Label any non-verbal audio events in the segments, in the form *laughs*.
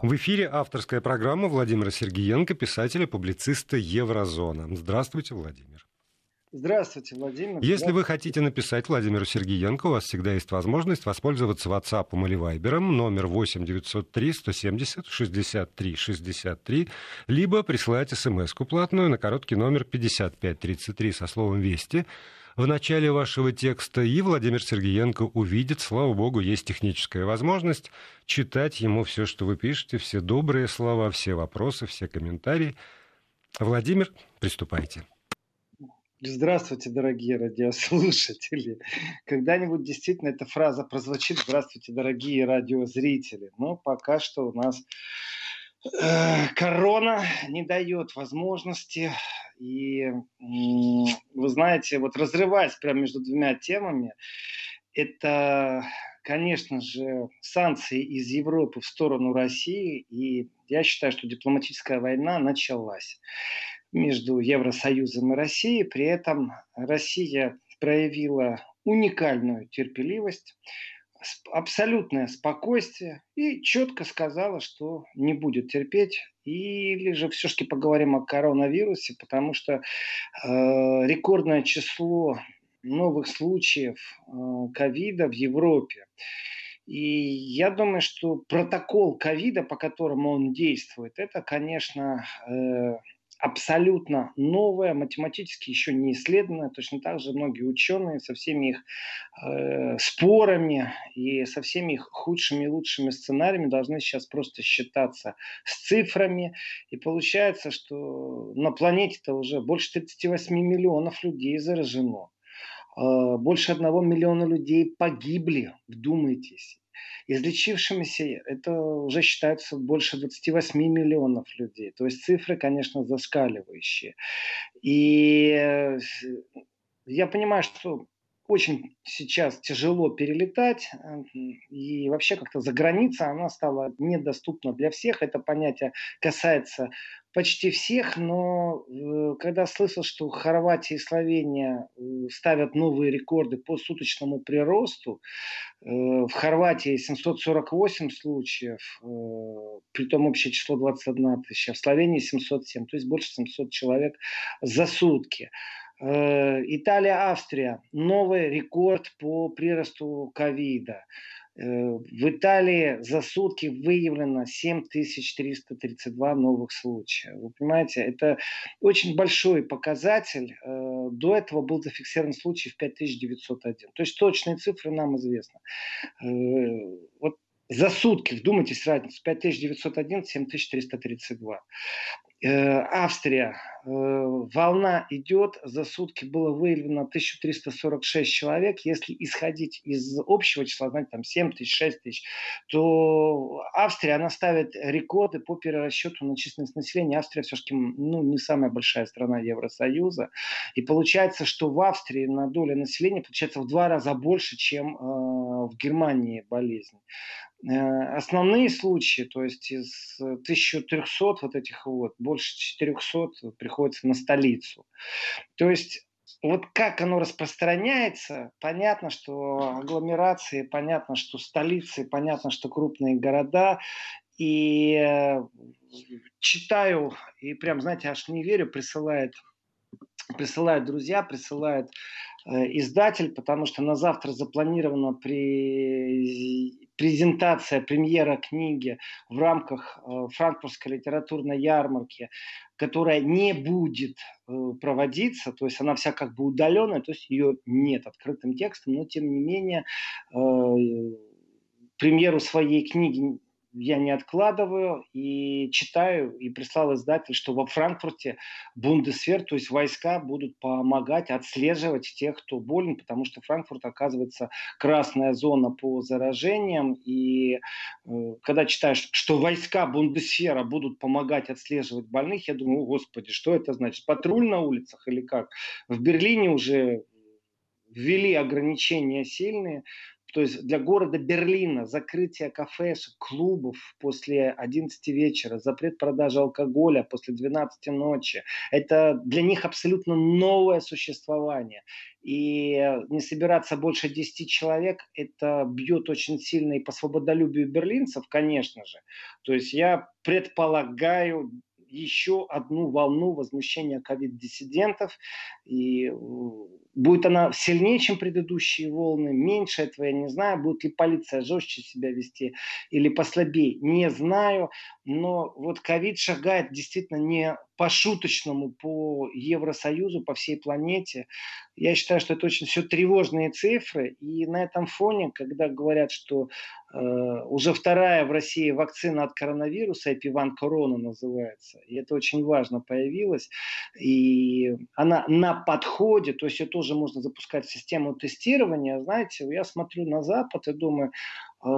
В эфире авторская программа Владимира Сергеенко, писателя-публициста Еврозона. Здравствуйте, Владимир. Здравствуйте, Владимир. Если Здравствуйте. вы хотите написать Владимиру Сергеенко, у вас всегда есть возможность воспользоваться WhatsApp или Viber, номер 8 903 170 63 63, либо присылать смс-ку платную на короткий номер 5533 со словом «Вести», в начале вашего текста, и Владимир Сергеенко увидит, слава богу, есть техническая возможность читать ему все, что вы пишете, все добрые слова, все вопросы, все комментарии. Владимир, приступайте. Здравствуйте, дорогие радиослушатели. Когда-нибудь действительно эта фраза прозвучит «Здравствуйте, дорогие радиозрители». Но пока что у нас корона не дает возможности и вы знаете, вот разрываясь прямо между двумя темами, это, конечно же, санкции из Европы в сторону России. И я считаю, что дипломатическая война началась между Евросоюзом и Россией. При этом Россия проявила уникальную терпеливость абсолютное спокойствие и четко сказала, что не будет терпеть. Или же все-таки поговорим о коронавирусе, потому что э, рекордное число новых случаев э, ковида в Европе. И я думаю, что протокол ковида, по которому он действует, это, конечно, э, абсолютно новое, математически еще не исследованное. Точно так же многие ученые со всеми их э, спорами и со всеми их худшими и лучшими сценариями должны сейчас просто считаться с цифрами. И получается, что на планете-то уже больше 38 миллионов людей заражено. Э, больше одного миллиона людей погибли, вдумайтесь. Излечившимися это уже считается больше 28 миллионов людей. То есть цифры, конечно, зашкаливающие. И э, я понимаю, что очень сейчас тяжело перелетать, э, и вообще как-то за граница она стала недоступна для всех. Это понятие касается почти всех, но э, когда слышал, что Хорватия и Словения э, ставят новые рекорды по суточному приросту, э, в Хорватии 748 случаев, при том общее число 21 тысяча, в Словении 707, то есть больше 700 человек за сутки. Австрия, новый рекорд по приросту ковида. Э, в Италии за сутки выявлено 7332 новых случая. Вы понимаете, это очень большой показатель. Э, до этого был зафиксирован случай в 5901. То есть точные цифры нам известны. Э, вот за сутки, вдумайтесь разницу, 5901, 7332. Э, Австрия. Э, волна идет. За сутки было выявлено 1346 человек. Если исходить из общего числа, знаете, там 7 тысяч, 6 тысяч, то Австрия, она ставит рекорды по перерасчету на численность населения. Австрия все-таки ну, не самая большая страна Евросоюза. И получается, что в Австрии на долю населения получается в два раза больше, чем э, в Германии болезнь. Э, основные случаи, то есть из 1300 вот этих вот, больше 400 приходится на столицу. То есть вот как оно распространяется, понятно, что агломерации, понятно, что столицы, понятно, что крупные города. И э, читаю, и прям, знаете, аж не верю, присылает присылают друзья, присылает э, издатель, потому что на завтра запланирована при презентация, премьера книги в рамках э, франкфуртской литературной ярмарки, которая не будет э, проводиться, то есть она вся как бы удаленная, то есть ее нет открытым текстом, но тем не менее э, премьеру своей книги я не откладываю и читаю, и прислал издатель, что во Франкфурте Бундесвер, то есть войска будут помогать отслеживать тех, кто болен, потому что Франкфурт оказывается красная зона по заражениям, и э, когда читаешь, что войска Бундесвера будут помогать отслеживать больных, я думаю, господи, что это значит? Патруль на улицах или как? В Берлине уже ввели ограничения сильные, то есть для города Берлина закрытие кафешек, клубов после 11 вечера, запрет продажи алкоголя после 12 ночи, это для них абсолютно новое существование. И не собираться больше 10 человек, это бьет очень сильно и по свободолюбию берлинцев, конечно же. То есть я предполагаю, еще одну волну возмущения ковид-диссидентов. И будет она сильнее, чем предыдущие волны, меньше этого я не знаю. Будет ли полиция жестче себя вести или послабее, не знаю. Но вот ковид шагает действительно не по-шуточному по Евросоюзу, по всей планете. Я считаю, что это очень все тревожные цифры. И на этом фоне, когда говорят, что э, уже вторая в России вакцина от коронавируса, Эпиван Корона называется, и это очень важно, появилась, и она на подходе, то есть ее тоже можно запускать систему тестирования. Знаете, я смотрю на Запад и думаю, э,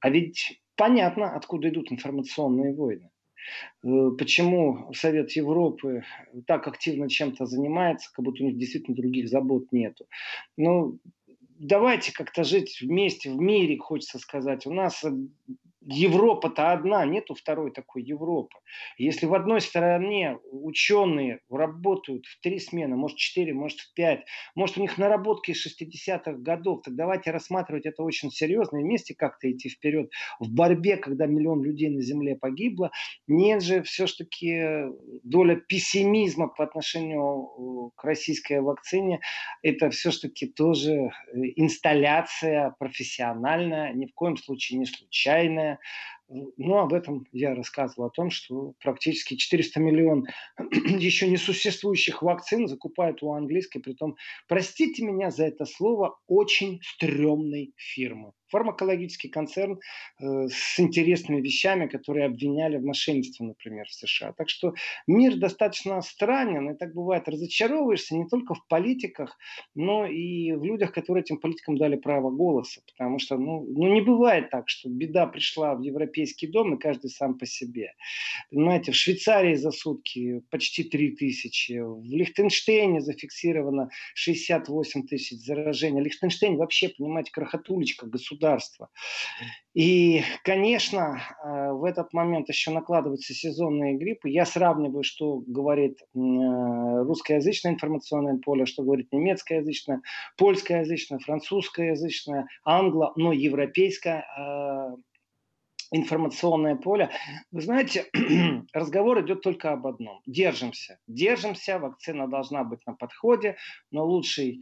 а ведь понятно, откуда идут информационные войны. Э, почему Совет Европы так активно чем-то занимается, как будто у них действительно других забот нету. Ну, давайте как-то жить вместе, в мире, хочется сказать. У нас Европа-то одна, нету второй такой Европы. Если в одной стране ученые работают в три смены, может четыре, может в пять, может у них наработки из 60-х годов, так давайте рассматривать это очень серьезно и вместе как-то идти вперед в борьбе, когда миллион людей на Земле погибло. Нет же все-таки доля пессимизма по отношению к российской вакцине. Это все-таки тоже э, инсталляция профессиональная, ни в коем случае не случайная ну, об этом я рассказывал, о том, что практически 400 миллион *clears throat* еще не существующих вакцин закупают у английской, притом, простите меня за это слово, очень стрёмной фирмы фармакологический концерн э, с интересными вещами, которые обвиняли в мошенничестве, например, в США. Так что мир достаточно странен, и так бывает, разочаровываешься не только в политиках, но и в людях, которые этим политикам дали право голоса. Потому что ну, ну не бывает так, что беда пришла в европейский дом, и каждый сам по себе. Понимаете, в Швейцарии за сутки почти 3 тысячи, в Лихтенштейне зафиксировано 68 тысяч заражений. Лихтенштейн вообще, понимаете, крохотулечка государства государства. И, конечно, э, в этот момент еще накладываются сезонные гриппы. Я сравниваю, что говорит э, русскоязычное информационное поле, что говорит немецкоязычное, польскоязычное, французскоязычное, англо, но европейское э, информационное поле. Вы знаете, *clears throat* разговор идет только об одном. Держимся. Держимся, вакцина должна быть на подходе, но лучший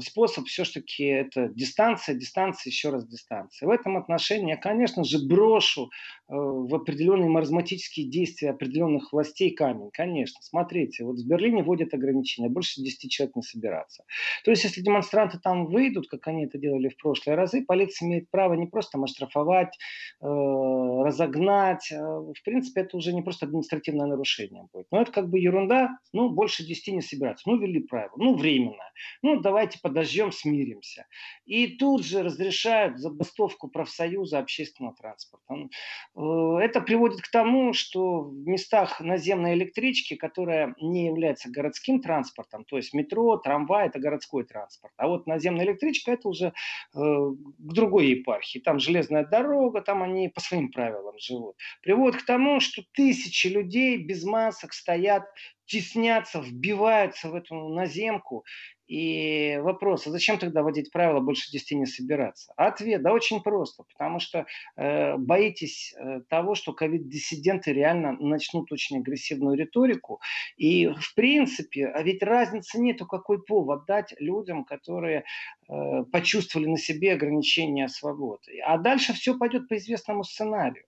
способ все-таки это дистанция, дистанция, еще раз дистанция. В этом отношении я, конечно же, брошу э, в определенные маразматические действия определенных властей камень. Конечно, смотрите, вот в Берлине вводят ограничения, больше 10 человек не собираться. То есть, если демонстранты там выйдут, как они это делали в прошлые разы, полиция имеет право не просто там оштрафовать, э, разогнать. В принципе, это уже не просто административное нарушение будет. Но это как бы ерунда, ну, больше 10 не собираться. Ну, ввели правила, ну, временно. Ну, давай давайте подождем, смиримся. И тут же разрешают забастовку профсоюза общественного транспорта. Э, это приводит к тому, что в местах наземной электрички, которая не является городским транспортом, то есть метро, трамвай – это городской транспорт, а вот наземная электричка – это уже э, к другой епархии. Там железная дорога, там они по своим правилам живут. Приводит к тому, что тысячи людей без масок стоят теснятся, вбиваются в эту наземку и вопрос, а зачем тогда вводить правила больше 10 не собираться? Ответ, да очень просто, потому что э, боитесь э, того, что ковид-диссиденты реально начнут очень агрессивную риторику. И в принципе, а ведь разницы нету, какой повод дать людям, которые э, почувствовали на себе ограничения свободы. А дальше все пойдет по известному сценарию.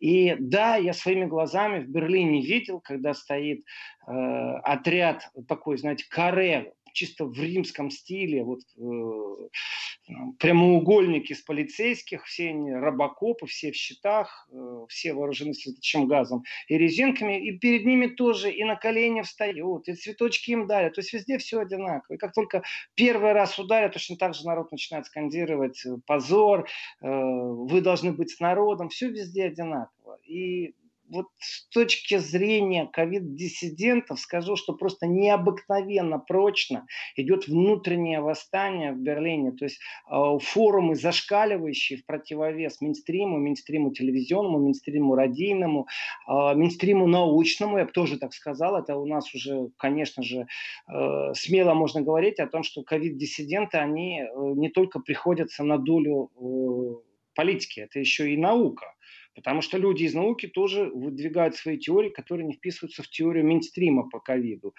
И да, я своими глазами в Берлине видел, когда стоит э, отряд такой, знаете, каре чисто в римском стиле, вот э, прямоугольники из полицейских, все они рабокопы, все в щитах, э, все вооружены следующим газом и резинками, и перед ними тоже и на колени встают, и цветочки им дарят, то есть везде все одинаково. И как только первый раз ударят, точно так же народ начинает скандировать э, позор, э, вы должны быть с народом, все везде одинаково. И вот с точки зрения ковид-диссидентов скажу, что просто необыкновенно прочно идет внутреннее восстание в Берлине. То есть э, форумы зашкаливающие в противовес мейнстриму, мейнстриму телевизионному, мейнстриму радийному, э, мейнстриму научному, я бы тоже так сказал. Это у нас уже, конечно же, э, смело можно говорить о том, что ковид-диссиденты, они э, не только приходятся на долю э, политики, это еще и наука. Потому что люди из науки тоже выдвигают свои теории, которые не вписываются в теорию мейнстрима по ковиду.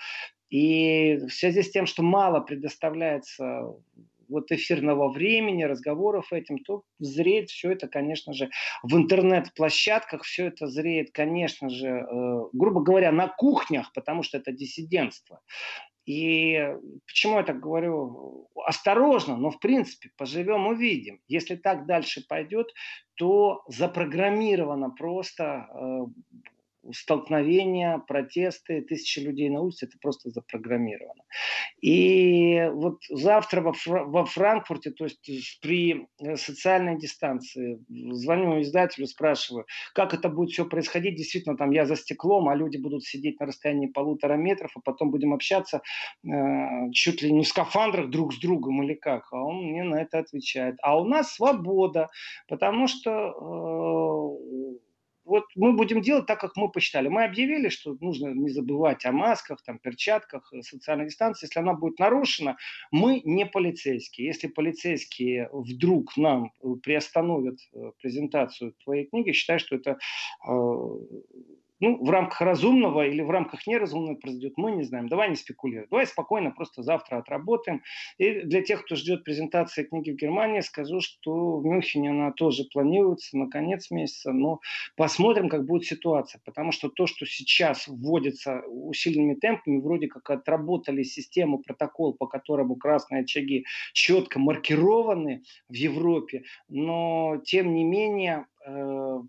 И в связи с тем, что мало предоставляется вот эфирного времени, разговоров этим, то зреет все это, конечно же, в интернет-площадках, все это зреет, конечно же, э, грубо говоря, на кухнях, потому что это диссидентство. И почему я так говорю? Осторожно, но в принципе поживем увидим. Если так дальше пойдет, то запрограммировано просто э, столкновения, протесты, тысячи людей на улице, это просто запрограммировано. И вот завтра во, во Франкфурте, то есть при э, социальной дистанции, звоню издателю, спрашиваю, как это будет все происходить. Действительно, там я за стеклом, а люди будут сидеть на расстоянии полутора метров, а потом будем общаться э, чуть ли не в скафандрах друг с другом или как. А он мне на это отвечает. А у нас свобода, потому что э, вот мы будем делать так, как мы посчитали. Мы объявили, что нужно не забывать о масках, там, перчатках, э, социальной дистанции. Если она будет нарушена, мы не полицейские. Если полицейские вдруг нам э, приостановят э, презентацию твоей книги, считай, что это ну, в рамках разумного или в рамках неразумного произойдет, мы не знаем. Давай не спекулировать. Давай спокойно просто завтра отработаем. И для тех, кто ждет презентации книги в Германии, скажу, что в Мюнхене она тоже планируется на конец месяца. Но посмотрим, как будет ситуация. Потому что то, что сейчас вводится усиленными темпами, вроде как отработали систему, протокол, по которому красные очаги четко маркированы в Европе. Но, тем не менее, э,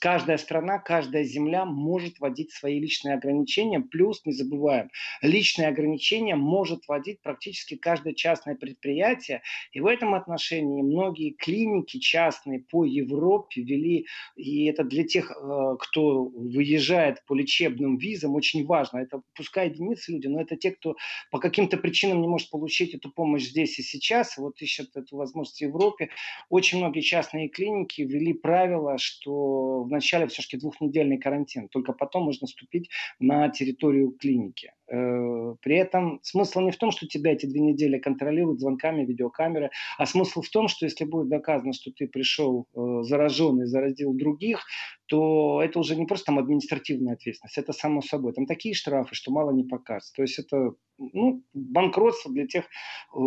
Каждая страна, каждая земля может вводить свои личные ограничения. Плюс, не забываем, личные ограничения может вводить практически каждое частное предприятие. И в этом отношении многие клиники частные по Европе ввели, и это для тех, э, кто выезжает по лечебным визам, очень важно. Это пускай единицы люди, но это те, кто по каким-то причинам не может получить эту помощь здесь и сейчас, вот ищут эту возможность в Европе. Очень многие частные клиники ввели правила, что в начале все-таки двухнедельный карантин, только потом можно вступить на территорию клиники. Э, при этом смысл не в том, что тебя эти две недели контролируют звонками, видеокамеры, а смысл в том, что если будет доказано, что ты пришел э, зараженный, заразил других, то это уже не просто там административная ответственность, это само собой. Там такие штрафы, что мало не покажется. То есть это ну, банкротство для тех, э,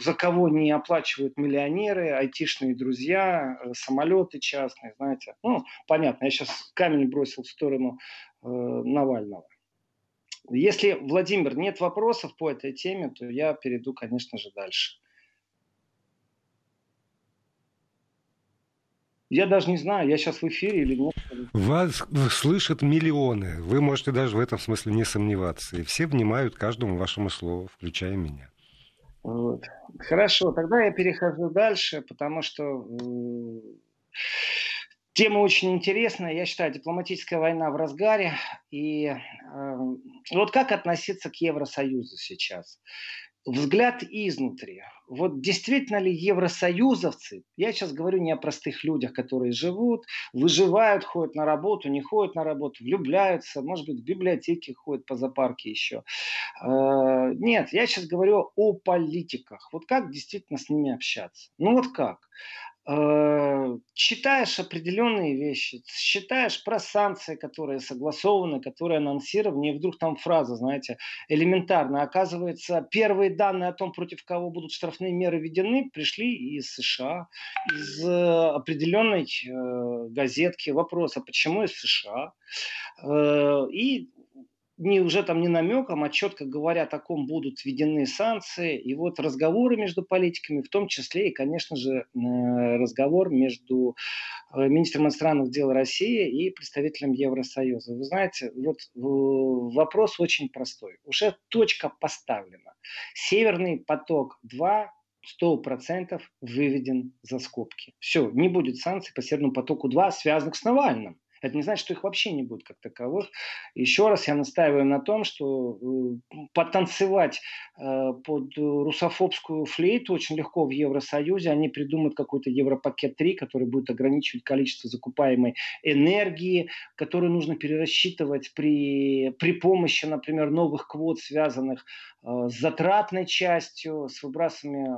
за кого не оплачивают миллионеры, айтишные друзья, самолеты частные, знаете. Ну, понятно, я сейчас камень бросил в сторону Навального. Если, Владимир, нет вопросов по этой теме, то я перейду, конечно же, дальше. Я даже не знаю, я сейчас в эфире или нет. Вас слышат миллионы. Вы можете даже в этом смысле не сомневаться. И все внимают каждому вашему слову, включая меня. Вот. Хорошо, тогда я перехожу дальше, потому что Тема очень интересная. Я считаю, дипломатическая война в разгаре. И э, вот как относиться к Евросоюзу сейчас? Взгляд изнутри. Вот действительно ли евросоюзовцы, я сейчас говорю не о простых людях, которые живут, выживают, ходят на работу, не ходят на работу, влюбляются, может быть, в библиотеке ходят по зоопарке еще. Э, нет, я сейчас говорю о политиках. Вот как действительно с ними общаться? Ну вот как? Э, читаешь определенные вещи, читаешь про санкции, которые согласованы, которые анонсированы, и вдруг там фраза, знаете, элементарно. Оказывается, первые данные о том, против кого будут штрафные меры введены, пришли из США, из э, определенной э, газетки. Вопрос, а почему из США? И не уже там не намеком, а четко говоря, о ком будут введены санкции. И вот разговоры между политиками, в том числе и, конечно же, э, разговор между э, министром иностранных дел России и представителем Евросоюза. Вы знаете, вот вопрос очень простой. Уже точка поставлена. Северный поток-2 100% выведен за скобки. Все, не будет санкций по Северному потоку-2, связанных с Навальным. Это не значит, что их вообще не будет как таковых. Еще раз я настаиваю на том, что э, потанцевать э, под русофобскую флейту очень легко в Евросоюзе. Они придумают какой-то Европакет 3, который будет ограничивать количество закупаемой энергии, которую нужно перерасчитывать при, при помощи, например, новых квот, связанных Э, с затратной частью, с выбрасами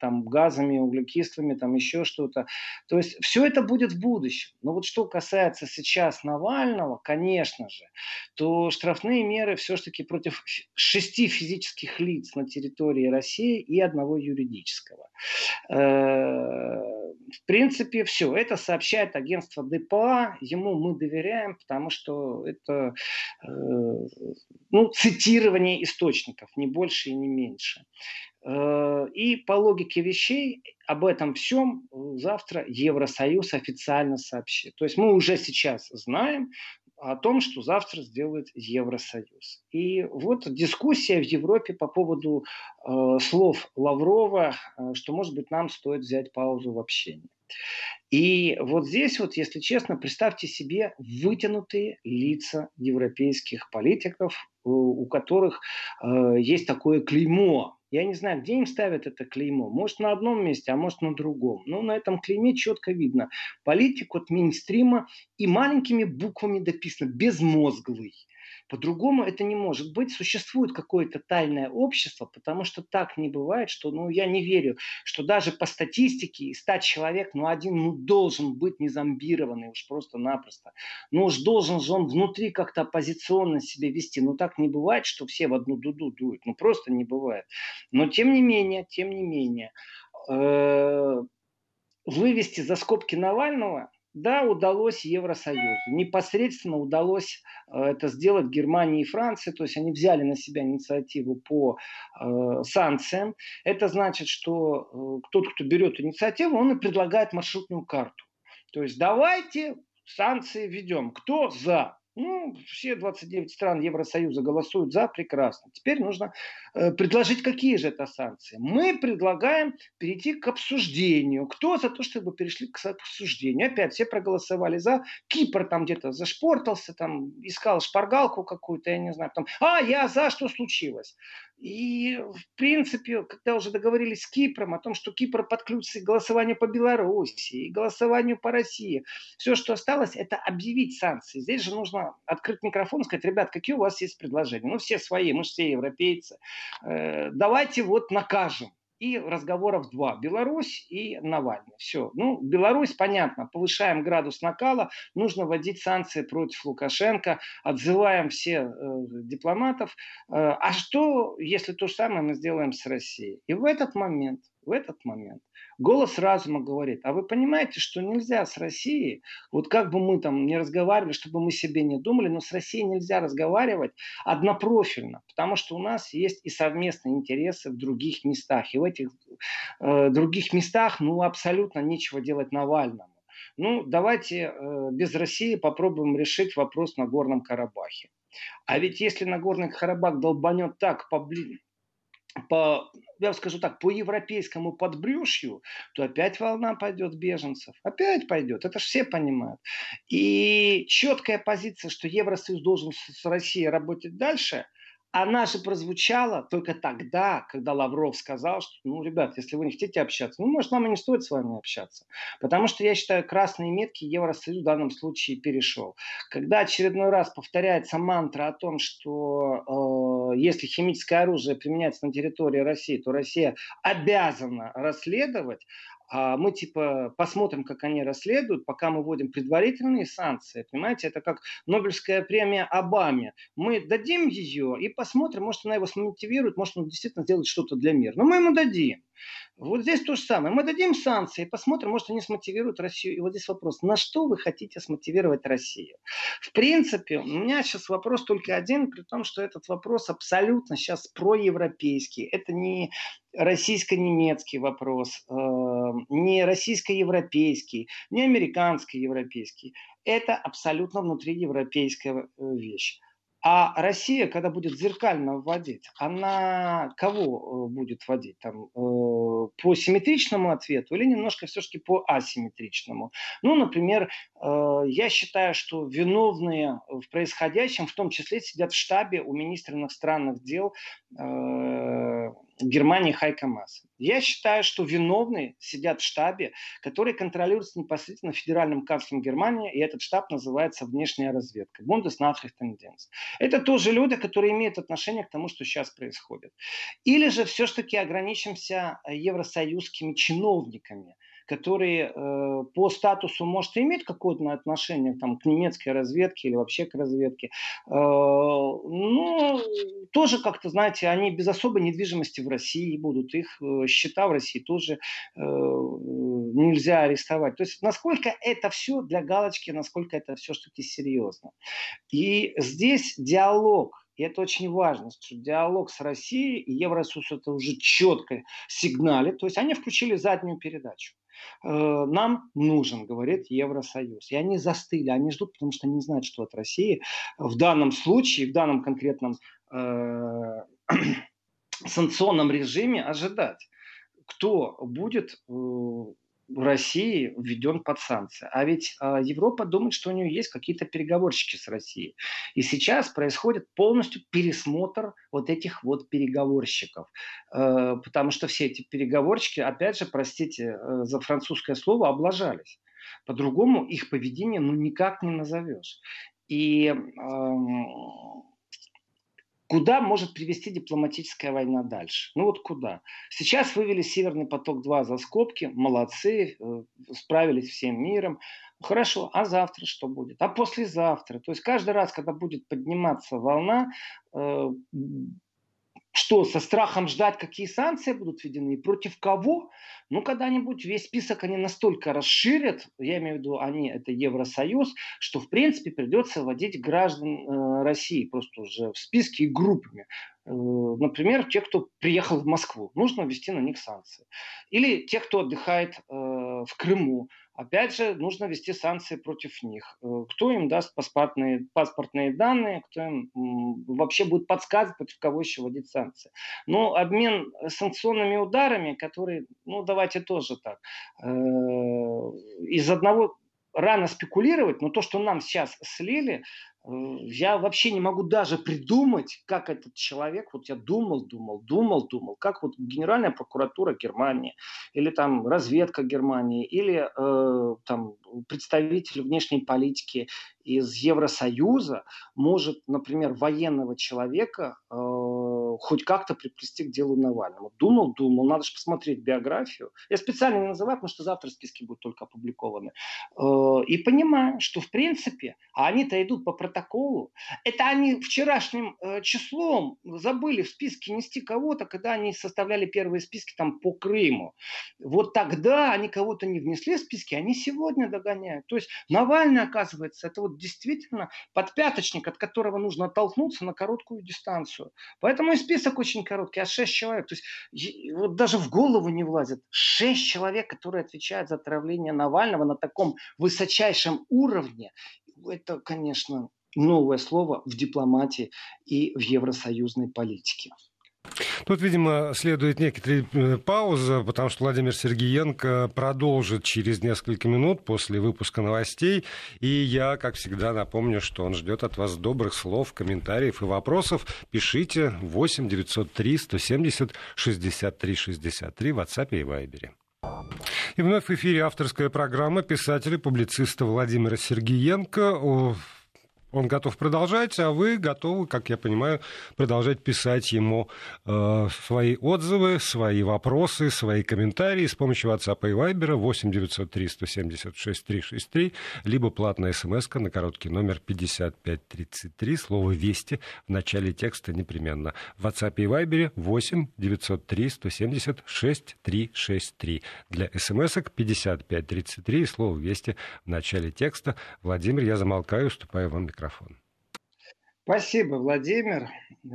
там, газами, углекислыми, там еще что-то. То есть все это будет в будущем. Но вот что касается сейчас Навального, конечно же, то штрафные меры все-таки против шести физических лиц на территории России и одного юридического. Э, в принципе, все. Это сообщает агентство ДПА. Ему мы доверяем, потому что это э, ну, цитирование источников, не больше и не меньше. Э, и по логике вещей об этом всем завтра Евросоюз официально сообщит. То есть мы уже сейчас знаем о том, что завтра сделает Евросоюз. И вот дискуссия в Европе по поводу э, слов Лаврова, э, что, может быть, нам стоит взять паузу в общении. И вот здесь вот, если честно, представьте себе вытянутые лица европейских политиков, у которых э, есть такое клеймо. Я не знаю, где им ставят это клеймо. Может, на одном месте, а может, на другом. Но на этом клейме четко видно. Политик от мейнстрима и маленькими буквами дописано «безмозглый». По-другому это не может быть. Существует какое-то тайное общество, потому что так не бывает, что, ну, я не верю, что даже по статистике из 100 человек, ну, один, ну, должен быть не зомбированный уж просто-напросто. Ну, уж должен же он внутри как-то оппозиционно себя вести. Ну, так не бывает, что все в одну дуду дуют. Ну, просто не бывает. Но, тем не менее, тем не менее, э, вывести за скобки Навального – да, удалось Евросоюзу. Непосредственно удалось э, это сделать Германии и Франции. То есть они взяли на себя инициативу по э, санкциям. Это значит, что э, тот, кто берет инициативу, он и предлагает маршрутную карту. То есть давайте санкции введем. Кто за? Ну, все 29 стран Евросоюза голосуют за, прекрасно. Теперь нужно э, предложить, какие же это санкции. Мы предлагаем перейти к обсуждению. Кто за то, чтобы перешли к обсуждению? Опять все проголосовали за. Кипр там где-то зашпортался, там искал шпаргалку какую-то, я не знаю. Там, а, я за, что случилось? И, в принципе, когда уже договорились с Кипром о том, что Кипр подключится к голосованию по Беларуси, и голосованию по России, все, что осталось, это объявить санкции. Здесь же нужно открыть микрофон и сказать, ребят, какие у вас есть предложения? Ну, все свои, мы же все европейцы. Э, давайте вот накажем и разговоров два. Беларусь и Навальный. Все. Ну, Беларусь, понятно, повышаем градус накала, нужно вводить санкции против Лукашенко, отзываем все э, дипломатов. Э, а что, если то же самое мы сделаем с Россией? И в этот момент, в этот момент голос разума говорит, а вы понимаете, что нельзя с Россией, вот как бы мы там не разговаривали, чтобы мы себе не думали, но с Россией нельзя разговаривать однопрофильно, потому что у нас есть и совместные интересы в других местах. И в этих э, других местах ну абсолютно нечего делать Навальному. Ну, давайте э, без России попробуем решить вопрос на Горном Карабахе. А ведь если Нагорный Карабах долбанет так поближе, по, я скажу так, по европейскому подбрюшью, то опять волна пойдет беженцев. Опять пойдет. Это же все понимают. И четкая позиция, что Евросоюз должен с Россией работать дальше – она же прозвучала только тогда, когда Лавров сказал, что, ну, ребят, если вы не хотите общаться, ну, может, нам и не стоит с вами общаться. Потому что, я считаю, красные метки Евросоюз в данном случае перешел. Когда очередной раз повторяется мантра о том, что э, если химическое оружие применяется на территории России, то Россия обязана расследовать, а мы типа посмотрим, как они расследуют, пока мы вводим предварительные санкции. Понимаете, это как Нобелевская премия Обаме. Мы дадим ее и посмотрим, может она его смотивирует, может он действительно сделает что-то для мира. Но мы ему дадим. Вот здесь то же самое. Мы дадим санкции, посмотрим, может, они смотивируют Россию. И вот здесь вопрос, на что вы хотите смотивировать Россию? В принципе, у меня сейчас вопрос только один, при том, что этот вопрос абсолютно сейчас проевропейский. Это не российско-немецкий вопрос, э, не российско-европейский, не американско-европейский. Это абсолютно внутриевропейская э, вещь. А Россия, когда будет зеркально вводить, она кого э, будет вводить? Там, э, по симметричному ответу или немножко все-таки по асимметричному. Ну, например, э, я считаю, что виновные в происходящем, в том числе, сидят в штабе у министра иностранных дел э, Германии Хайка Масса. Я считаю, что виновные сидят в штабе, который контролируется непосредственно федеральным канцлером Германии, и этот штаб называется внешняя разведка. Bundesnachrichtendienst. Это тоже люди, которые имеют отношение к тому, что сейчас происходит. Или же все-таки ограничимся евросоюзскими чиновниками – которые э, по статусу может иметь какое-то отношение там, к немецкой разведке или вообще к разведке, э, ну, тоже как-то, знаете, они без особой недвижимости в России будут, их э, счета в России тоже э, нельзя арестовать. То есть насколько это все для галочки, насколько это все что-то серьезно. И здесь диалог и это очень важно, что диалог с Россией и Евросоюз это уже четко сигналит. То есть они включили заднюю передачу. Э, нам нужен, говорит Евросоюз. И они застыли, они ждут, потому что не знают, что от России в данном случае, в данном конкретном э, *clears throat* санкционном режиме ожидать. Кто будет э, России введен под санкции. А ведь э, Европа думает, что у нее есть какие-то переговорщики с Россией. И сейчас происходит полностью пересмотр вот этих вот переговорщиков. Э, потому что все эти переговорщики, опять же, простите э, за французское слово, облажались. По-другому их поведение ну никак не назовешь. И э, Куда может привести дипломатическая война дальше? Ну вот куда? Сейчас вывели Северный поток-2 за скобки, молодцы, э, справились всем миром. Хорошо, а завтра что будет? А послезавтра? То есть каждый раз, когда будет подниматься волна, э, что, со страхом ждать, какие санкции будут введены и против кого? Ну, когда-нибудь весь список они настолько расширят, я имею в виду они, это Евросоюз, что, в принципе, придется вводить граждан э, России просто уже в списке и группами. Э, например, те, кто приехал в Москву, нужно ввести на них санкции. Или те, кто отдыхает э, в Крыму, опять же, нужно ввести санкции против них. Э, кто им даст паспортные, паспортные данные, кто им вообще будет подсказывать, против кого еще вводить санкции. Но обмен санкционными ударами, которые, ну давайте тоже так, э, из одного рано спекулировать, но то, что нам сейчас слили, я вообще не могу даже придумать, как этот человек, вот я думал, думал, думал, думал, как вот Генеральная прокуратура Германии, или там разведка Германии, или э, там представитель внешней политики из Евросоюза может, например, военного человека э, хоть как-то приплести к делу Навального. Думал, думал, надо же посмотреть биографию. Я специально не называю, потому что завтра списки будут только опубликованы. Э, и понимаю, что в принципе, а они-то идут по протоколу, это они вчерашним э, числом забыли в списке нести кого-то, когда они составляли первые списки там по Крыму. Вот тогда они кого-то не внесли в списки, они сегодня догоняют. То есть Навальный, оказывается, это вот действительно подпяточник, от которого нужно оттолкнуться на короткую дистанцию. Поэтому список очень короткий, а шесть человек. То есть вот даже в голову не влазит. Шесть человек, которые отвечают за отравление Навального на таком высочайшем уровне. Это, конечно, новое слово в дипломатии и в евросоюзной политике. Тут, видимо, следует некоторая э, пауза, потому что Владимир Сергеенко продолжит через несколько минут после выпуска новостей. И я, как всегда, напомню, что он ждет от вас добрых слов, комментариев и вопросов. Пишите 8 903 170 63 63 в WhatsApp и Viber. И вновь в эфире авторская программа писателя-публициста Владимира Сергеенко. Он готов продолжать, а вы готовы, как я понимаю, продолжать писать ему э, свои отзывы, свои вопросы, свои комментарии с помощью WhatsApp и Viber 8 903 176 363, либо платная смс на короткий номер 5533, слово «Вести» в начале текста непременно. В WhatsApp и Viber 8 903 176 363. Для смс 5533, слово «Вести» в начале текста. Владимир, я замолкаю, уступаю вам микрофон. Спасибо, Владимир.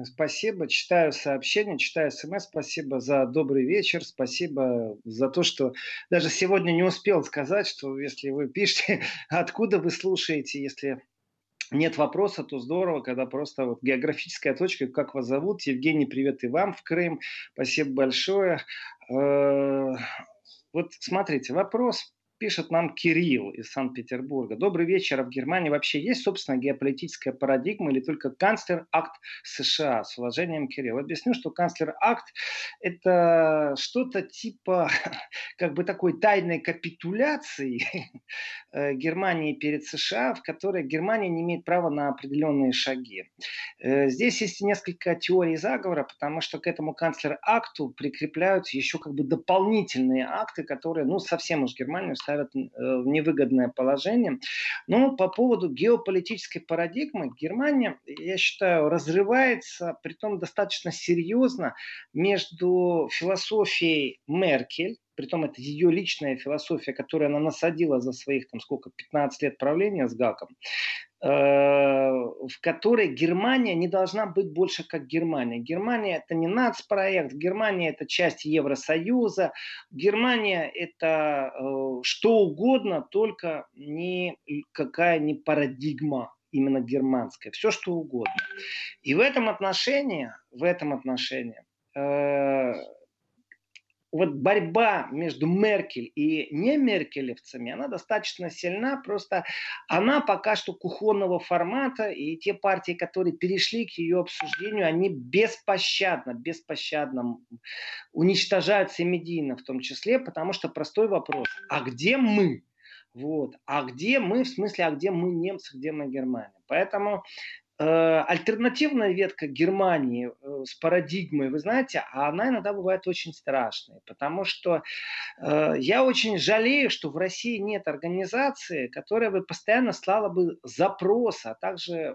Спасибо. Читаю сообщения, читаю смс. Спасибо за добрый вечер. Спасибо за то, что даже сегодня не успел сказать, что если вы пишете, *laughs* откуда вы слушаете, если нет вопроса, то здорово, когда просто вот географическая точка, как вас зовут. Евгений, привет и вам в Крым. Спасибо большое. Э, Вот смотрите, вопрос пишет нам Кирилл из Санкт-Петербурга. Добрый вечер. А в Германии вообще есть, собственно, геополитическая парадигма или только канцлер-акт США? С уважением, Кирилл. Объясню, что канцлер-акт – это что-то типа *laughs* как бы такой тайной капитуляции *laughs* э, Германии перед США, в которой Германия не имеет права на определенные шаги. Э, здесь есть несколько теорий заговора, потому что к этому канцлер-акту прикрепляются еще как бы дополнительные акты, которые, ну, совсем уж Германию ставят э, в невыгодное положение. Но по поводу геополитической парадигмы Германия, я считаю, разрывается, при том достаточно серьезно, между философией Меркель, притом это ее личная философия, которую она насадила за своих, там, сколько, 15 лет правления с Гаком, в которой Германия не должна быть больше как Германия. Германия это не нацпроект, Германия это часть Евросоюза, Германия это э, что угодно, только не какая не парадигма именно германская, все что угодно. И в этом отношении, в этом отношении э, вот борьба между Меркель и не Меркелевцами, она достаточно сильна, просто она пока что кухонного формата, и те партии, которые перешли к ее обсуждению, они беспощадно, беспощадно уничтожаются и медийно в том числе, потому что простой вопрос, а где мы? Вот. А где мы, в смысле, а где мы немцы, где мы Германия? Поэтому альтернативная ветка Германии э, с парадигмой, вы знаете, она иногда бывает очень страшной, потому что э, я очень жалею, что в России нет организации, которая бы постоянно слала бы запрос, а также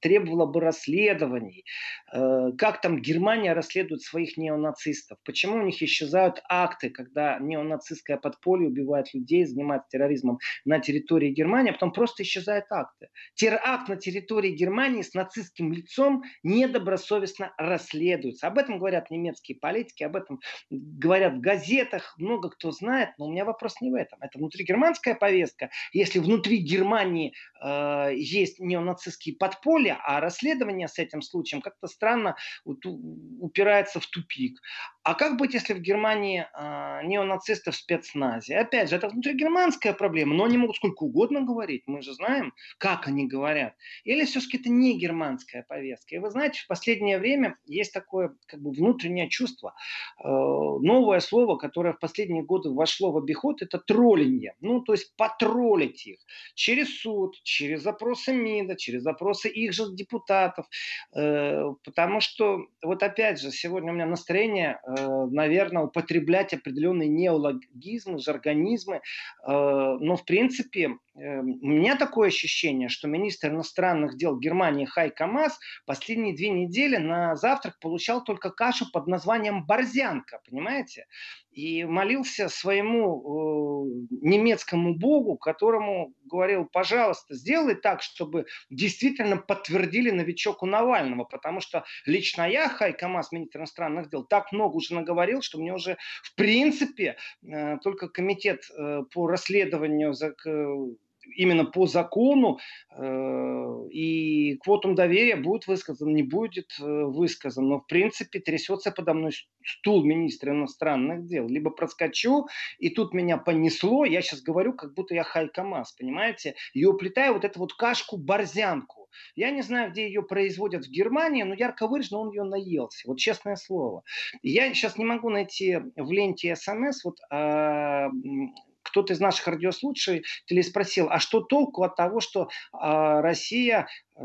требовала бы расследований. как там Германия расследует своих неонацистов? Почему у них исчезают акты, когда неонацистское подполье убивает людей, занимается терроризмом на территории Германии, а потом просто исчезают акты? Теракт на территории территории Германии с нацистским лицом недобросовестно расследуется. Об этом говорят немецкие политики, об этом говорят в газетах, много кто знает, но у меня вопрос не в этом. Это внутригерманская повестка. Если внутри Германии э, есть неонацистские подполья, а расследование с этим случаем как-то странно упирается в тупик. А как быть, если в Германии э, неонацисты в спецназе? Опять же, это внутригерманская проблема, но они могут сколько угодно говорить. Мы же знаем, как они говорят. Или все-таки это не германская повестка? И вы знаете, в последнее время есть такое как бы внутреннее чувство. Э, новое слово, которое в последние годы вошло в обиход, это троллинг. Ну, то есть потроллить их через суд, через запросы МИДа, через запросы их же депутатов. Э, потому что, вот опять же, сегодня у меня настроение э, наверное, употреблять определенные неологизмы, жаргонизмы. Но, в принципе, у меня такое ощущение, что министр иностранных дел Германии Хайка Мас последние две недели на завтрак получал только кашу под названием «борзянка», понимаете? и молился своему э, немецкому богу, которому говорил, пожалуйста, сделай так, чтобы действительно подтвердили новичок у Навального, потому что лично я, Хайкамас, министр иностранных дел, так много уже наговорил, что мне уже в принципе э, только комитет э, по расследованию за, именно по закону э, и квотум доверия будет высказан, не будет э, высказан. Но в принципе трясется подо мной стул министра иностранных дел. Либо проскочу, и тут меня понесло, я сейчас говорю, как будто я Хайкамас, понимаете? И уплетаю вот эту вот кашку-борзянку. Я не знаю, где ее производят в Германии, но ярко выраженно он ее наелся. Вот честное слово. Я сейчас не могу найти в ленте СМС вот а, кто-то из наших радиослушателей спросил, а что толку от того, что э, Россия э,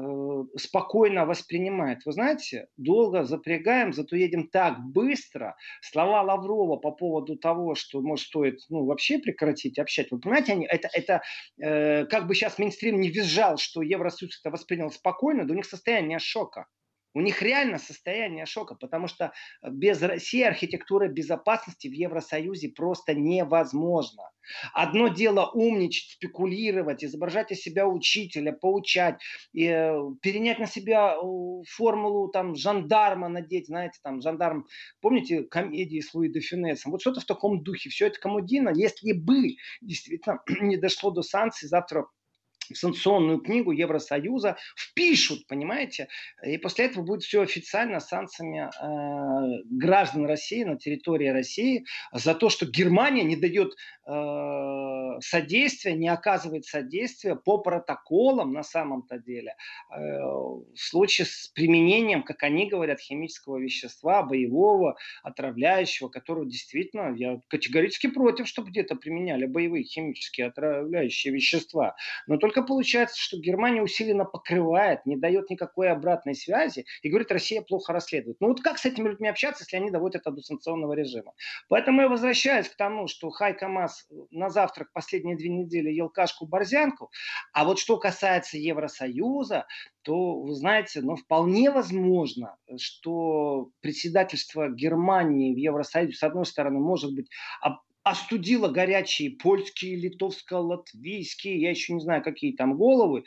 спокойно воспринимает? Вы знаете, долго запрягаем, зато едем так быстро. Слова Лаврова по поводу того, что, может, стоит ну, вообще прекратить общать. Вы понимаете, они, это, это э, как бы сейчас Минстрим не визжал, что Евросоюз это воспринял спокойно, да у них состояние шока. У них реально состояние шока, потому что без России архитектура безопасности в Евросоюзе просто невозможна. Одно дело умничать, спекулировать, изображать из себя учителя, поучать, и, э, перенять на себя э, формулу там жандарма надеть, знаете, там жандарм, помните комедии с Луи де Финесом? Вот что-то в таком духе. Все это комедийно. Если бы действительно *clears throat* не дошло до санкций, завтра санкционную книгу Евросоюза впишут, понимаете? И после этого будет все официально санкциями э, граждан России на территории России за то, что Германия не дает содействия, не оказывает содействия по протоколам на самом-то деле э, в случае с применением, как они говорят, химического вещества, боевого, отравляющего, которого действительно я категорически против, чтобы где-то применяли боевые химические отравляющие вещества. Но только получается, что Германия усиленно покрывает, не дает никакой обратной связи и говорит, Россия плохо расследует. Ну вот как с этими людьми общаться, если они доводят это до санкционного режима? Поэтому я возвращаюсь к тому, что Хайка На завтрак последние две недели ел кашку-борзянку, а вот что касается Евросоюза, то, вы знаете, ну, вполне возможно, что председательство Германии в Евросоюзе, с одной стороны, может быть остудила горячие польские, литовско-латвийские, я еще не знаю, какие там головы,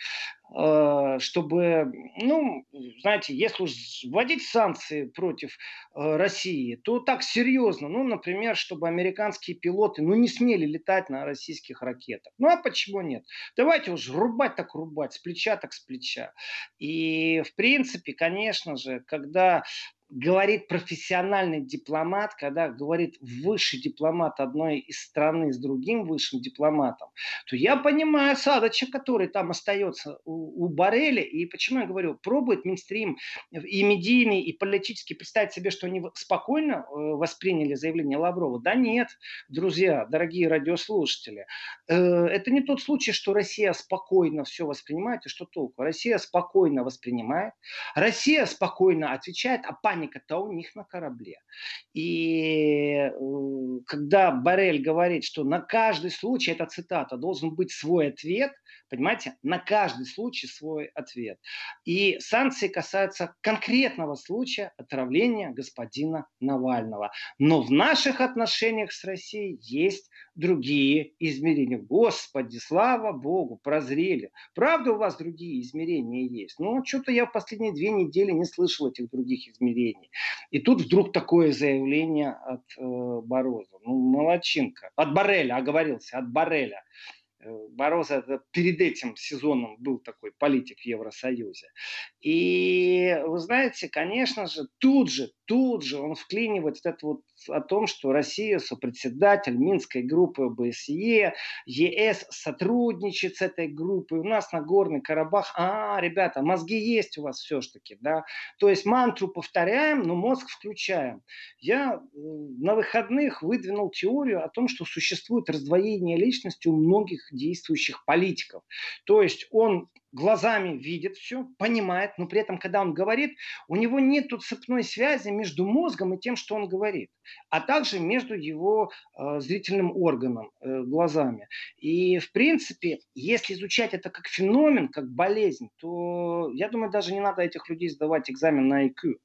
э, чтобы, ну, знаете, если уж вводить санкции против э, России, то так серьезно, ну, например, чтобы американские пилоты, ну, не смели летать на российских ракетах. Ну, а почему нет? Давайте уж рубать так рубать, с плеча так с плеча. И, в принципе, конечно же, когда говорит профессиональный дипломат, когда говорит высший дипломат одной из страны с другим высшим дипломатом, то я понимаю Садоча, который там остается у, у Барреля, и почему я говорю, пробует Минстрим и медийный, и политически представить себе, что они спокойно э, восприняли заявление Лаврова. Да нет, друзья, дорогие радиослушатели, э, это не тот случай, что Россия спокойно все воспринимает, и что толку? Россия спокойно воспринимает, Россия спокойно отвечает, а память механика-то у них на корабле. И э, когда Барель говорит, что на каждый случай, это цитата, должен быть свой ответ, понимаете, на каждый случай свой ответ. И санкции касаются конкретного случая отравления господина Навального. Но в наших отношениях с Россией есть другие измерения. Господи, слава Богу, прозрели. Правда у вас другие измерения есть? Ну, что-то я в последние две недели не слышал этих других измерений. И тут вдруг такое заявление от э, Бороза. Ну, молочинка. От Барреля, оговорился, от Барреля. Э, Бороза перед этим сезоном был такой политик в Евросоюзе. И вы знаете, конечно же, тут же, тут же он вклинивает вот это вот о том, что Россия сопредседатель Минской группы ОБСЕ, ЕС сотрудничает с этой группой, у нас на Горный Карабах, а, ребята, мозги есть у вас все-таки, да, то есть мантру повторяем, но мозг включаем. Я э, на выходных выдвинул теорию о том, что существует раздвоение личности у многих действующих политиков. То есть он глазами видит все, понимает, но при этом, когда он говорит, у него нет цепной связи между мозгом и тем, что он говорит, а также между его э, зрительным органом, э, глазами. И, в принципе, если изучать это как феномен, как болезнь, то, я думаю, даже не надо этих людей сдавать экзамен на IQ.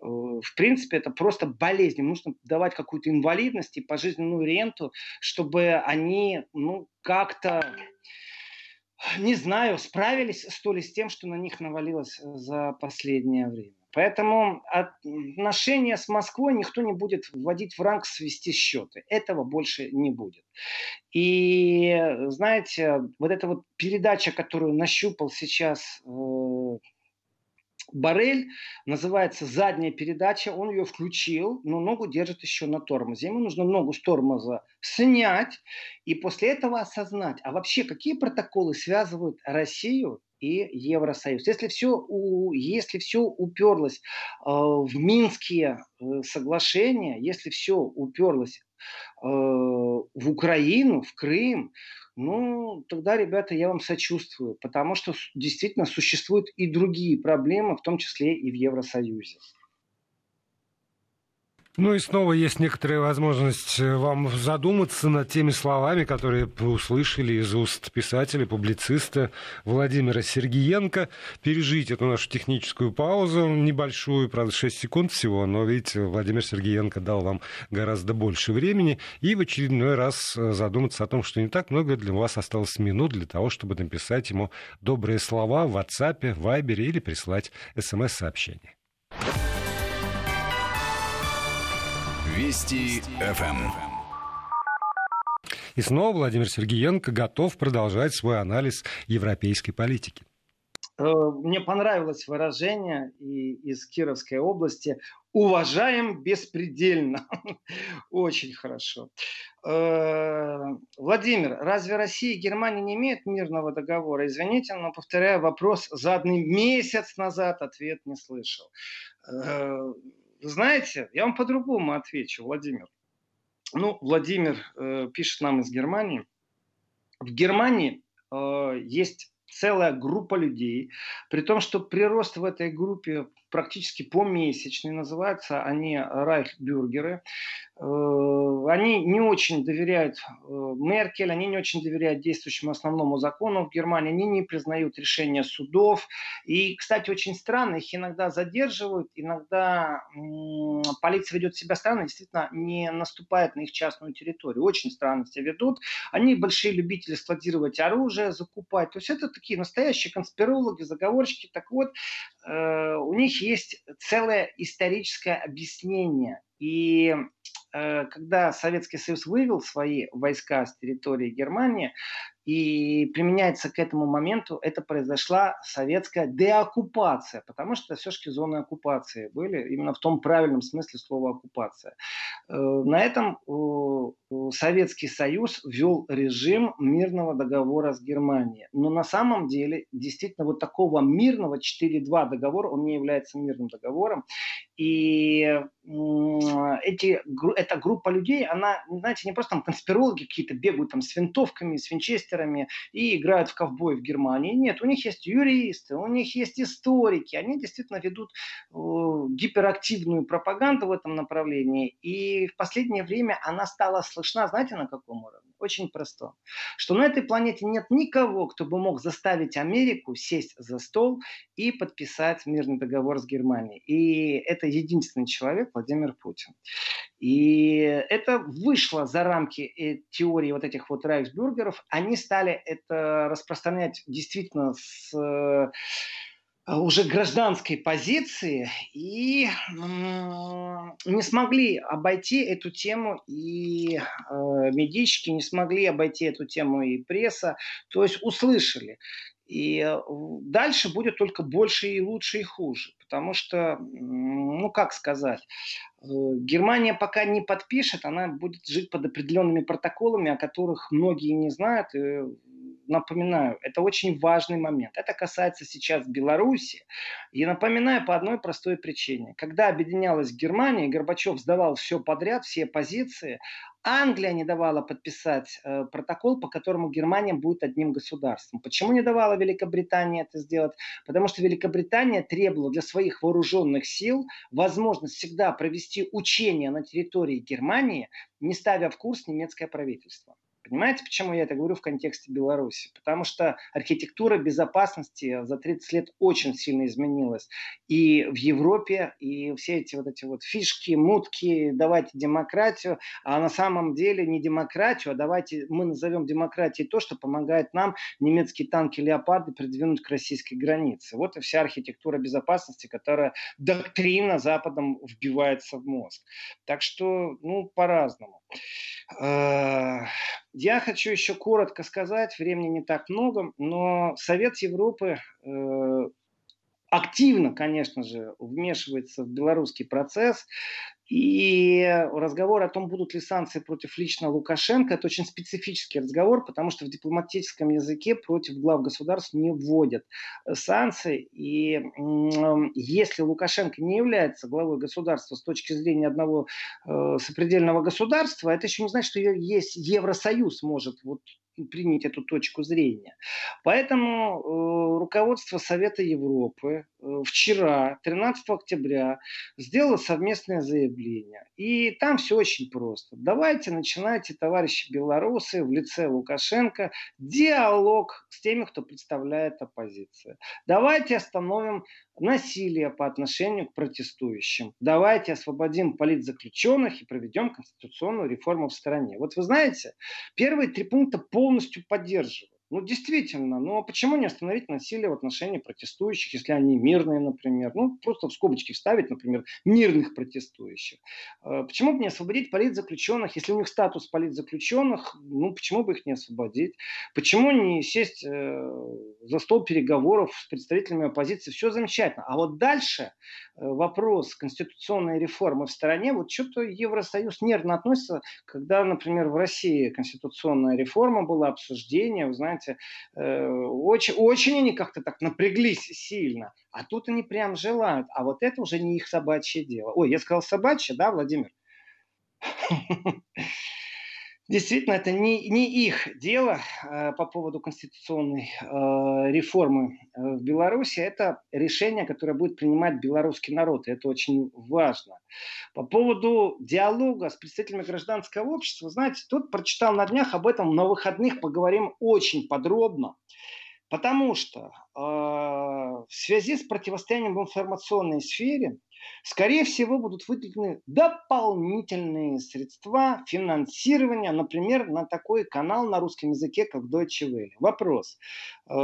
Э, в принципе, это просто болезнь. Им нужно давать какую-то инвалидность и пожизненную ренту, чтобы они ну, как-то не знаю, справились что ли с тем, что на них навалилось э, за последнее время. Поэтому отношения с Москвой никто не будет вводить в ранг свести счеты. Этого больше не будет. И знаете, вот эта вот передача, которую нащупал сейчас э, Барель, называется задняя передача, он ее включил, но ногу держит еще на тормозе. Ему нужно ногу с тормоза снять и после этого осознать, а вообще какие протоколы связывают Россию и Евросоюз. Если все, если все уперлось э, в Минские э, соглашения, если все уперлось э, в Украину, в Крым, ну, тогда, ребята, я вам сочувствую, потому что действительно существуют и другие проблемы, в том числе и в Евросоюзе. Ну и снова есть некоторая возможность э, вам задуматься над теми словами, которые услышали из уст писателя, публициста Владимира Сергиенко. Пережить эту нашу техническую паузу небольшую, правда, 6 секунд всего, но, видите, Владимир Сергиенко дал вам гораздо больше времени. И в очередной раз э, задуматься о том, что не так много для вас осталось минут для того, чтобы написать ему добрые слова в WhatsApp, в Viber или прислать смс-сообщение. Вести ФМ. И снова Владимир Сергеенко готов продолжать свой анализ европейской политики. Э, мне понравилось выражение из Кировской области «уважаем беспредельно». *laughs* Очень хорошо. Э, Владимир, разве Россия и Германия не имеют мирного договора? Извините, но повторяю вопрос, заданный месяц назад ответ не слышал. Э, знаете, я вам по-другому отвечу, Владимир. Ну, Владимир пишет нам из Германии. В Германии есть целая группа людей, при том, что прирост в этой группе практически помесячный, называются они райхбюргеры. Э, они не очень доверяют э, Меркель, они не очень доверяют действующему основному закону в Германии, они не признают решения судов. И, кстати, очень странно, их иногда задерживают, иногда полиция ведет себя странно, действительно не наступает на их частную территорию. Очень странно себя ведут. Они большие любители складировать оружие, закупать. То есть это такие настоящие конспирологи, заговорщики. Так вот, у них есть целое историческое объяснение. И Э, когда Советский Союз вывел свои войска с территории Германии, и применяется к этому моменту, это произошла советская деоккупация, потому что все-таки зоны оккупации были именно в том правильном смысле слова оккупация. Э, на этом Советский Союз ввел режим мирного договора с Германией. Но на самом деле, действительно, вот такого мирного 4.2 договора, он не является мирным договором. И эти, эта группа людей, она, знаете, не просто там конспирологи какие-то бегают там с винтовками, с винчестерами и играют в ковбой в Германии. Нет, у них есть юристы, у них есть историки, они действительно ведут гиперактивную пропаганду в этом направлении. И в последнее время она стала слышна, знаете, на каком уровне? Очень простом. Что на этой планете нет никого, кто бы мог заставить Америку сесть за стол и подписать мирный договор с Германией. И это единственный человек, Владимир Путин. И это вышло за рамки э, теории вот этих вот райхсбюргеров. Они стали это распространять действительно с э, уже гражданской позиции и не смогли обойти эту тему и э, медички, не смогли обойти эту тему и пресса, то есть услышали. И э, дальше будет только больше и лучше и хуже. Потому что, ну как сказать, э, Германия пока не подпишет, она будет жить под определенными протоколами, о которых многие не знают. Напоминаю, это очень важный момент. Это касается сейчас Беларуси. И напоминаю по одной простой причине. Когда объединялась Германия, Горбачев сдавал все подряд, все позиции, Англия не давала подписать э, протокол, по которому Германия будет одним государством. Почему не давала Великобритания это сделать? Потому что Великобритания требовала для своих вооруженных сил возможность всегда провести учения на территории Германии, не ставя в курс немецкое правительство. Понимаете, почему я это говорю в контексте Беларуси? Потому что архитектура безопасности за 30 лет очень сильно изменилась. И в Европе, и все эти вот эти вот фишки, мутки, давайте демократию, а на самом деле не демократию, а давайте мы назовем демократией то, что помогает нам немецкие танки «Леопарды» придвинуть к российской границе. Вот и вся архитектура безопасности, которая доктрина Западом вбивается в мозг. Так что, ну, по-разному. Я хочу еще коротко сказать, времени не так много, но Совет Европы э, активно, конечно же, вмешивается в белорусский процесс. И разговор о том, будут ли санкции против лично Лукашенко, это очень специфический разговор, потому что в дипломатическом языке против глав государств не вводят санкции. И если Лукашенко не является главой государства с точки зрения одного э, сопредельного государства, это еще не значит, что есть Евросоюз может вот принять эту точку зрения. Поэтому э, руководство Совета Европы э, вчера, 13 октября, сделало совместное заявление. И там все очень просто. Давайте начинайте, товарищи белорусы, в лице Лукашенко, диалог с теми, кто представляет оппозицию. Давайте остановим насилие по отношению к протестующим. Давайте освободим политзаключенных и проведем конституционную реформу в стране. Вот вы знаете, первые три пункта полностью поддерживаю. Ну, действительно, но почему не остановить насилие в отношении протестующих, если они мирные, например? Ну, просто в скобочки вставить, например, мирных протестующих. Э, почему бы не освободить политзаключенных, если у них статус политзаключенных, ну, почему бы их не освободить? Почему не сесть э, за стол переговоров с представителями оппозиции? Все замечательно. А вот дальше э, вопрос конституционной реформы в стороне, вот что-то Евросоюз нервно относится, когда, например, в России конституционная реформа была, обсуждение, вы знаете, знаете, э, очень, очень они как-то так напряглись сильно. А тут они прям желают. А вот это уже не их собачье дело. Ой, я сказал собачье, да, Владимир? *laughs* Действительно, это не, не их дело э, по поводу конституционной э, реформы э, в Беларуси. Это решение, которое будет принимать белорусский народ. И это очень важно. По поводу диалога с представителями гражданского общества, знаете, тут прочитал на днях об этом на выходных, поговорим очень подробно. Потому что э, в связи с противостоянием в информационной сфере скорее всего, будут выделены дополнительные средства финансирования, например, на такой канал на русском языке, как Deutsche Welle. Вопрос. Э,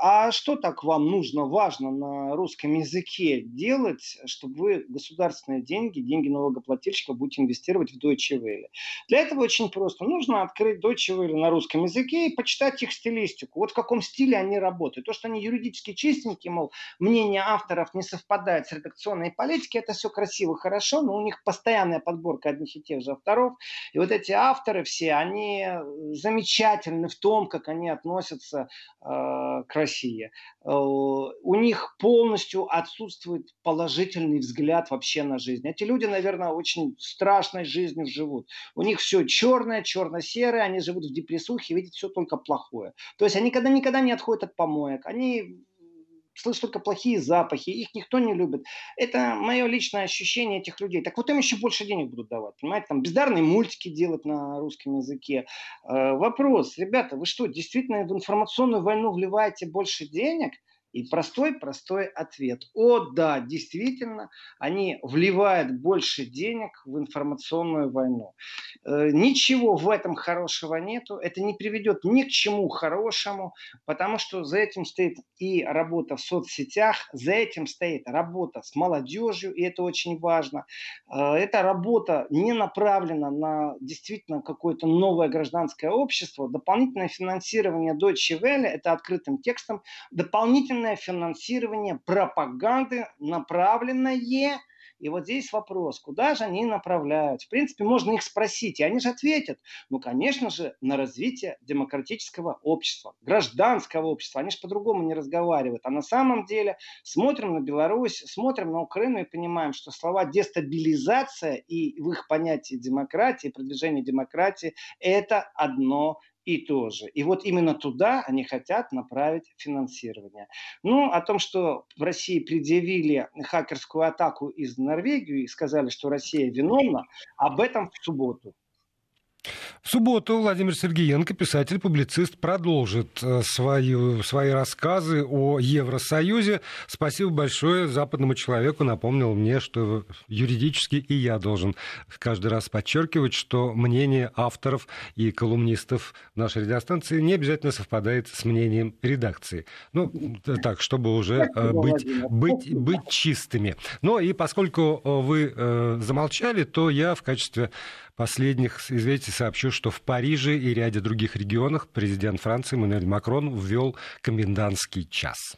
а что так вам нужно, важно на русском языке делать, чтобы вы государственные деньги, деньги налогоплательщика будете инвестировать в Deutsche Welle? Для этого очень просто. Нужно открыть Deutsche Welle на русском языке и почитать их стилистику. Вот в каком стиле они работают. То, что они юридически чистенькие, мол, мнение авторов не совпадает с редакционной политикой, это все красиво, хорошо, но у них постоянная подборка одних и тех же авторов. И вот эти авторы все, они замечательны в том, как они относятся э, к России. Э, у них полностью отсутствует положительный взгляд вообще на жизнь. Эти люди, наверное, очень страшной жизнью живут. У них все черное, черно-серое, они живут в депрессухе, видят все только плохое. То есть они никогда-никогда не отходят от помоек. Они слышат только плохие запахи, их никто не любит. Это мое личное ощущение этих людей. Так вот им еще больше денег будут давать, понимаете, там бездарные мультики делать на русском языке. Э, вопрос, ребята, вы что, действительно в информационную войну вливаете больше денег – и простой-простой ответ. О, да, действительно, они вливают больше денег в информационную войну. Э, ничего в этом хорошего нету. Это не приведет ни к чему хорошему, потому что за этим стоит и работа в соцсетях, за этим стоит работа с молодежью, и это очень важно. Э, эта работа не направлена на действительно какое-то новое гражданское общество. Дополнительное финансирование Deutsche Welle, это открытым текстом, дополнительное огромное финансирование пропаганды, направленное и вот здесь вопрос, куда же они направляют? В принципе, можно их спросить, и они же ответят. Ну, конечно же, на развитие демократического общества, гражданского общества. Они же по-другому не разговаривают. А на самом деле смотрим на Беларусь, смотрим на Украину и понимаем, что слова дестабилизация и в их понятии демократии, продвижение демократии – это одно и то же. И вот именно туда они хотят направить финансирование. Ну, о том, что в России предъявили хакерскую атаку из Норвегии и сказали, что Россия виновна, об этом в субботу. В субботу Владимир Сергеенко, писатель-публицист, продолжит э, свои, свои рассказы о Евросоюзе. Спасибо большое западному человеку. Напомнил мне, что юридически и я должен каждый раз подчеркивать, что мнение авторов и колумнистов нашей радиостанции не обязательно совпадает с мнением редакции. Ну, так, чтобы уже э, быть, быть, быть чистыми. Но и поскольку э, вы замолчали, то я в качестве последних известий сообщу, что в Париже и ряде других регионах президент Франции Мануэль Макрон ввел комендантский час.